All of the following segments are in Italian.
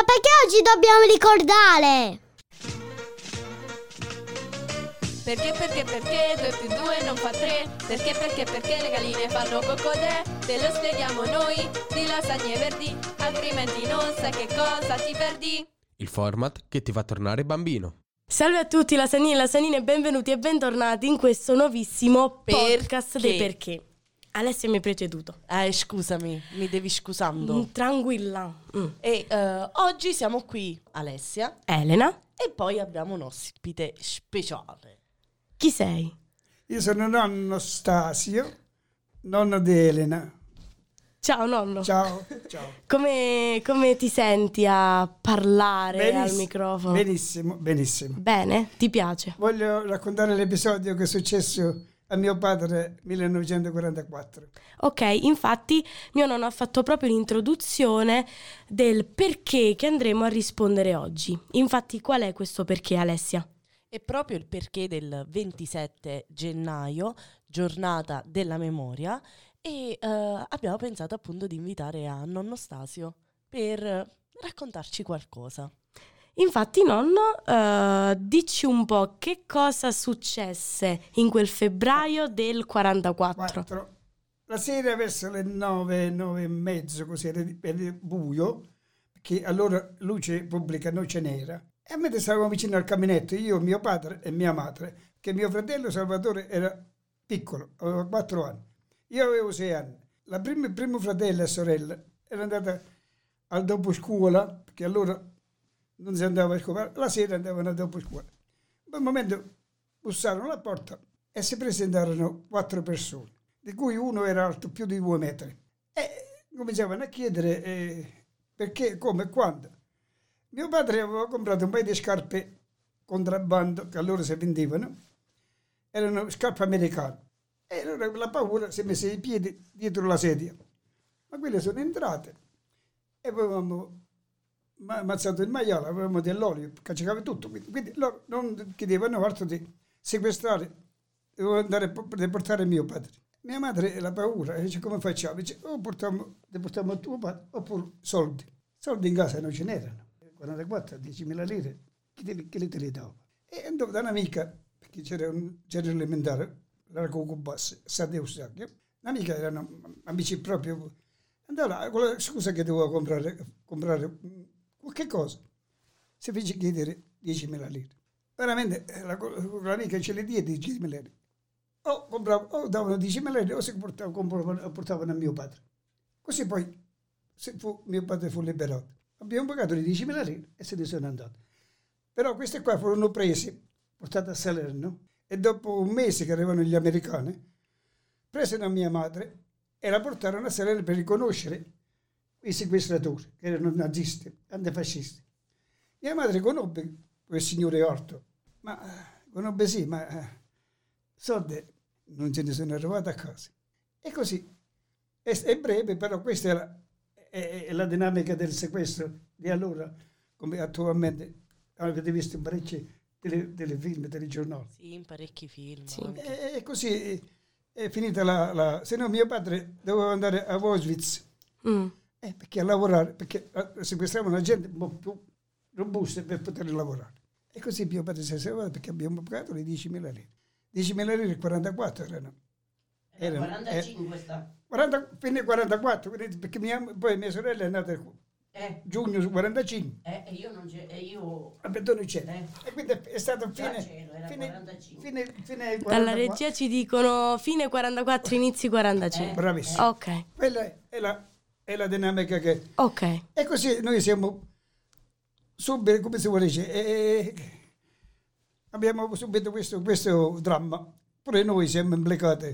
ma perché oggi dobbiamo ricordare? Perché, perché, perché 2 più 2 non fa 3 Perché, perché, perché le galline fanno cocodè Te lo spieghiamo noi di lasagne verdi Altrimenti non sai che cosa ti perdi Il format che ti fa tornare bambino. Salve a tutti lasagnini e lasagnine, benvenuti e bentornati in questo nuovissimo podcast dei perché. Alessia mi ha preceduto. Eh, scusami, mi devi scusando. Mm, tranquilla. Mm. E eh, oggi siamo qui, Alessia, Elena, e poi abbiamo un ospite speciale. chi sei? Io sono nonno Stasio, nonno di Elena. Ciao nonno. Ciao, ciao. Come, come ti senti a parlare al microfono? Benissimo, benissimo. Bene? Ti piace? Voglio raccontare l'episodio che è successo a mio padre nel 1944. Ok, infatti mio nonno ha fatto proprio l'introduzione del perché che andremo a rispondere oggi. Infatti qual è questo perché Alessia? E proprio il perché del 27 gennaio, giornata della memoria, e eh, abbiamo pensato appunto di invitare a nonno Stasio per raccontarci qualcosa. Infatti, nonno, eh, dici un po' che cosa successe in quel febbraio del 44. Quattro. La sera verso le nove, nove e mezzo, così era, era buio, perché allora luce pubblica non ce n'era. E a me stavamo vicino al caminetto, io, mio padre e mia madre, che mio fratello Salvatore era piccolo, aveva quattro anni. Io avevo sei anni. La prima, il primo fratello e sorella era andata al dopo scuola, perché allora non si andava a scuola, la sera andavano dopo scuola. In quel momento bussarono alla porta e si presentarono quattro persone, di cui uno era alto più di due metri. E cominciavano a chiedere eh, perché, come e quando. Mio padre aveva comprato un paio di scarpe contrabbando che allora si vendevano, erano scarpe americane. E allora la paura si è messa i piedi dietro la sedia. Ma quelle sono entrate e avevamo ammazzato il maiale, avevamo dell'olio, cacciava tutto. Quindi, quindi loro non chiedevano altro di sequestrare, dovevo andare a po- deportare mio padre. Mia madre la paura, e dice come facciamo? Dice o portiamo, deportiamo tuo padre oppure soldi. Soldi in casa non ce n'erano. 44, 10.000 lire, chi, te, chi te li dava? E andavo da un'amica, perché c'era un c'era elementare, largo Cubas, Sadeu Sacchio. Un'amica erano amici proprio. Andavo là, la scusa che dovevo comprare, comprare qualche cosa. Si fece chiedere 10.000 lire. Veramente eh, la, l'amica ce le diede 10.000 lire. O, compravo, o davano 10.000 lire o si portavano, compravano- portavano a mio padre. Così poi fu- mio padre fu liberato. Abbiamo pagato le 10.000 lire e se ne sono andati. Però queste qua furono prese, portate a Salerno, e dopo un mese che arrivano gli americani, presero mia madre e la portarono a Salerno per riconoscere i sequestratori, che erano nazisti, antifascisti. Mia madre conobbe quel signore Orto, ma eh, conobbe sì, ma eh, soldi non ce ne sono arrivati a casa. E così, è, è breve, però questa è la, è- è la dinamica del sequestro di allora, come attualmente avete visto in parecchi tele- telefilm, telegiornali. Sì, in parecchi film. Sì. E, e così è finita la, la... Se no mio padre doveva andare a Auschwitz Mm. Eh, perché a lavorare, perché eh, sequestravano la gente un po' più robusta per poter lavorare. E così mio padre si è salvato perché abbiamo pagato le 10.000 lire. 10.000 lire 44 erano. erano 45 sta. 40, fine 44, quindi perché mia, poi mia sorella è nata Eh, giugno 45, eh, e io non c'è, e io... a Bettone c'è. Eh. E quindi è stato fine, c'ero, era fine, 45. fine, fine Dalla 44. regia ci dicono fine 44, inizi 45. Bravissimo. Ok, Quella è la, è la dinamica che... ok. E così noi siamo subito, come si vuole dire, eh, abbiamo subito questo, questo dramma. Pure noi siamo implicati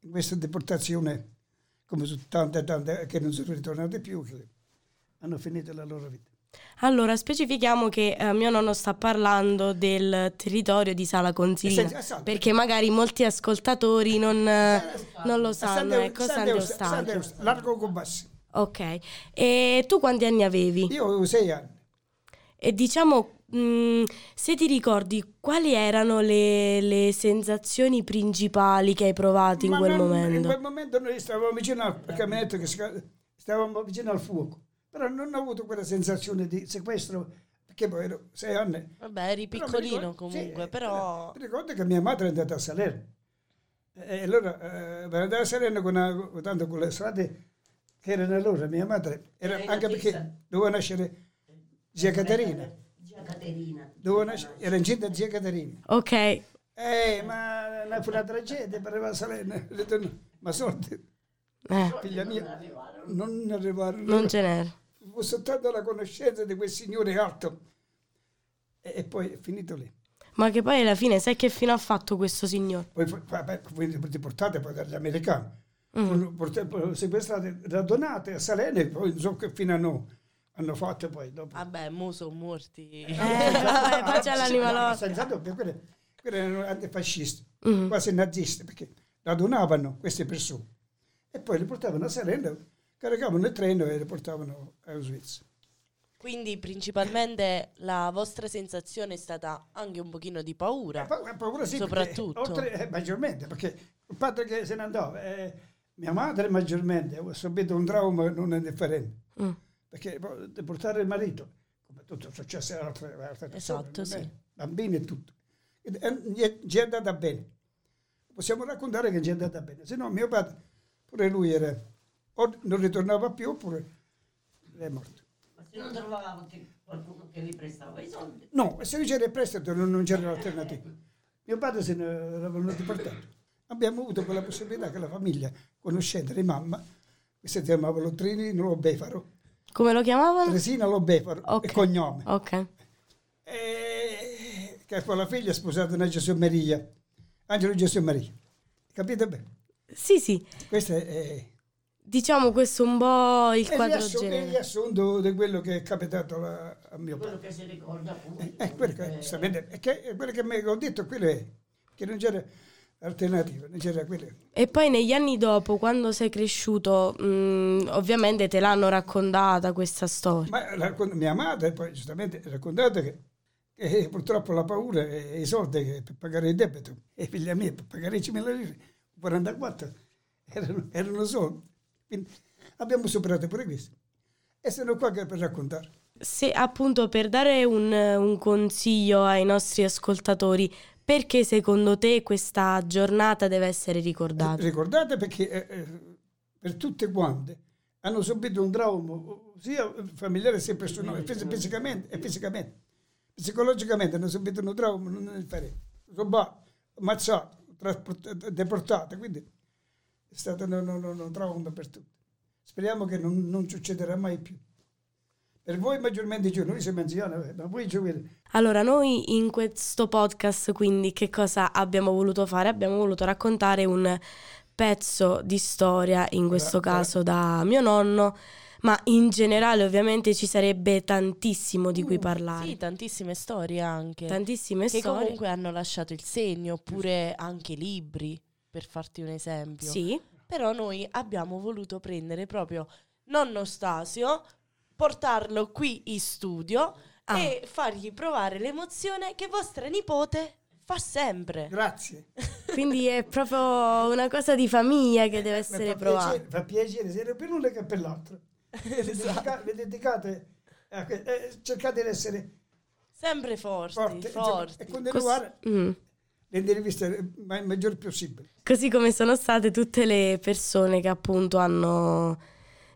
in questa deportazione, come su tante tante che non sono ritornate più, che hanno finito la loro vita. Allora, specifichiamo che eh, mio nonno sta parlando del territorio di Sala Consilina, Esatto, esatto. perché magari molti ascoltatori non, eh, non lo sanno, San ecco, San San Deus- Eustachio. San Deus- Largo Cubassi. Ok, e tu quanti anni avevi? Io avevo sei anni. E diciamo, mh, se ti ricordi, quali erano le, le sensazioni principali che hai provato in Ma quel non- momento? In quel momento noi stavamo vicino al camminetto che stavamo vicino al fuoco. Però non ho avuto quella sensazione di sequestro, perché poi ero sei anni. Vabbè, eri piccolino ricordo- comunque, sì, però... Ti ricordo che mia madre è andata a Salerno. E allora, eh, per andare a Salerno, con una- con- tanto con le strade che erano allora, mia madre, era, Era anche perché doveva nascere zia Caterina. Zia Caterina. Doveva nascere, era incinta zia Caterina. Ok, Eh, ma fu una tragedia per arrivare a Salerno. Ritorno- Ma sorte, eh, figlia mia, non arrivarono. non ce n'era. Fu soltanto la conoscenza di quel signore alto. E, e poi è finito lì. Ma che poi alla fine sai che fine ha fatto questo signore? Poi fu- vabbè, fu deportate poi dagli americani. Mm. Furono sequestrate, radunate a Salerno e poi non so che fine hanno, hanno fatto poi dopo. Vabbè, mo sono morti. Eh, vabbè, poi c'è l'anima No, lotta. senza dubbio, quelle, quelle erano antifascisti, Mm. quasi nazisti, perché radunavano queste persone e poi le portavano a Salerno, caricavano il treno e le portavano a Auschwitz. Quindi principalmente la vostra sensazione è stata anche un pochino di paura. Eh, pa- paura sì, Soprattutto. perché, oltre, eh, maggiormente, perché il padre che se ne andava, eh, mia madre maggiormente, ha subito un trauma non indifferente, Mm. perché poi deportare il marito, come tutto è successo a altre, altre persone, Esatto, non sì. bambini e tutto. Gli è- ci è andata bene. Possiamo raccontare che ci è andata bene, se no mio padre, pure lui era, o non ritornava più oppure è morto. Ma se non trovavate qualcuno che vi prestava i soldi. No, se non c'era il prestito non, non c'era l'alternativa. Mio padre se ne l'avevano deportato. Abbiamo avuto quella possibilità che la famiglia conoscente di mamma, che si chiamava Lottrini Lobefaro, Come lo chiamavano? Teresina Lobefaro, Ok. il cognome. Ok. E che poi la figlia è sposata da Gesù Maria, Angelo Gesù Maria. Capite bene? Sì, sì. Questo è, Diciamo questo è un po' il quadro riassu- è il generale. riassunto di quello che è capitato alla- a mio Quello padre. che si ricorda appunto. Eh, eh, quello che, è che- è quello che mi ho detto, quello è, che non c'era alternativa, non c'era. E poi negli anni dopo, quando sei cresciuto, mh, ovviamente te l'hanno raccontata questa storia. Ma con mia madre poi giustamente ha raccontato che, che purtroppo la paura e i soldi per pagare il debito, e figlia mia per pagare i 5.000 lire, 44, erano, erano soldi. Quindi abbiamo superato pure questo. E sono qua che per raccontare. Se appunto per dare un, un consiglio ai nostri ascoltatori, perché secondo te questa giornata deve essere ricordata? Ricordate perché eh, eh, per tutte quante hanno subito un trauma sia familiare sia personale, fisi- fisicamente e fisicamente. Psicologicamente hanno subito un trauma non è differente. Ammazzato, trasportato, deportato, quindi è stato un, un- un- un trauma per tutti. Speriamo che non, non succederà mai più. Per voi maggiormente giovani, noi siamo anziani, ma voi giovani, Allora, noi in questo podcast, quindi, che cosa abbiamo voluto fare? Abbiamo voluto raccontare un pezzo di storia, in questo ora- caso da mio nonno, ma in generale ovviamente ci sarebbe tantissimo di cui parlare. Sì, tantissime storie anche. Tantissime che storie. comunque hanno lasciato il segno, oppure anche libri, per farti un esempio. Sì, Però noi abbiamo voluto prendere proprio nonno Stasio, portarlo qui in studio Ah. e fargli provare l'emozione che vostra nipote fa sempre. grazie. quindi è proprio una cosa di famiglia che deve essere fa provata. piacere, fa piacere sia per l'una che per l'altro. Esatto. Vi dedicate, que- eh, cercate di essere Sempre forti, forti, forti. e continuare Mm. le interviste il maggior possibile. Così come sono state tutte le persone che appunto hanno,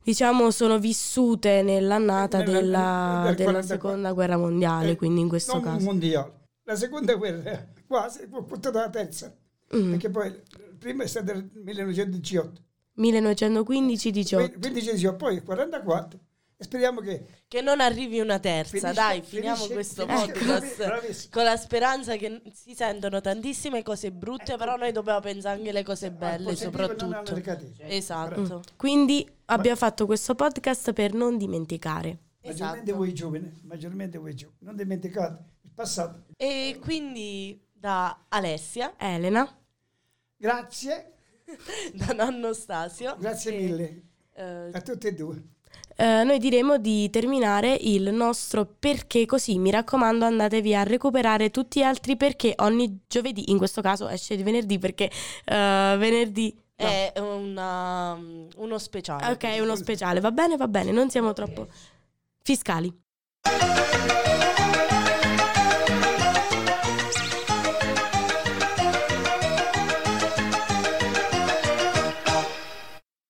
diciamo, sono vissute nell'annata Nella- della, del della 44. seconda guerra mondiale, Eh, quindi in questo caso. mondiale. La seconda guerra, quasi, portata la terza, Mm. perché poi il primo è stato nel 1918, 1915-18. 15 poi il 44 e speriamo che Che non arrivi una terza, finisca- dai, finiamo finisce- questo finisca- podcast bravissimo. con la speranza che si sentono tantissime cose brutte, però noi dobbiamo pensare anche alle cose belle soprattutto. Esatto. Quindi abbiamo fatto questo podcast per non dimenticare. Maggiormente Esatto. voi giovani, maggiormente voi giovani. Non dimenticate il passato. E quindi da Alessia, Elena, Grazie, da nonno Stasio. grazie e, mille eh, a tutti e due. Eh, noi diremo di terminare il nostro perché così mi raccomando andatevi a recuperare tutti gli altri perché ogni giovedì, in questo caso esce di venerdì perché eh, venerdì... È una- uno speciale. Ok, uno speciale, va bene, va bene, non siamo troppo fiscali.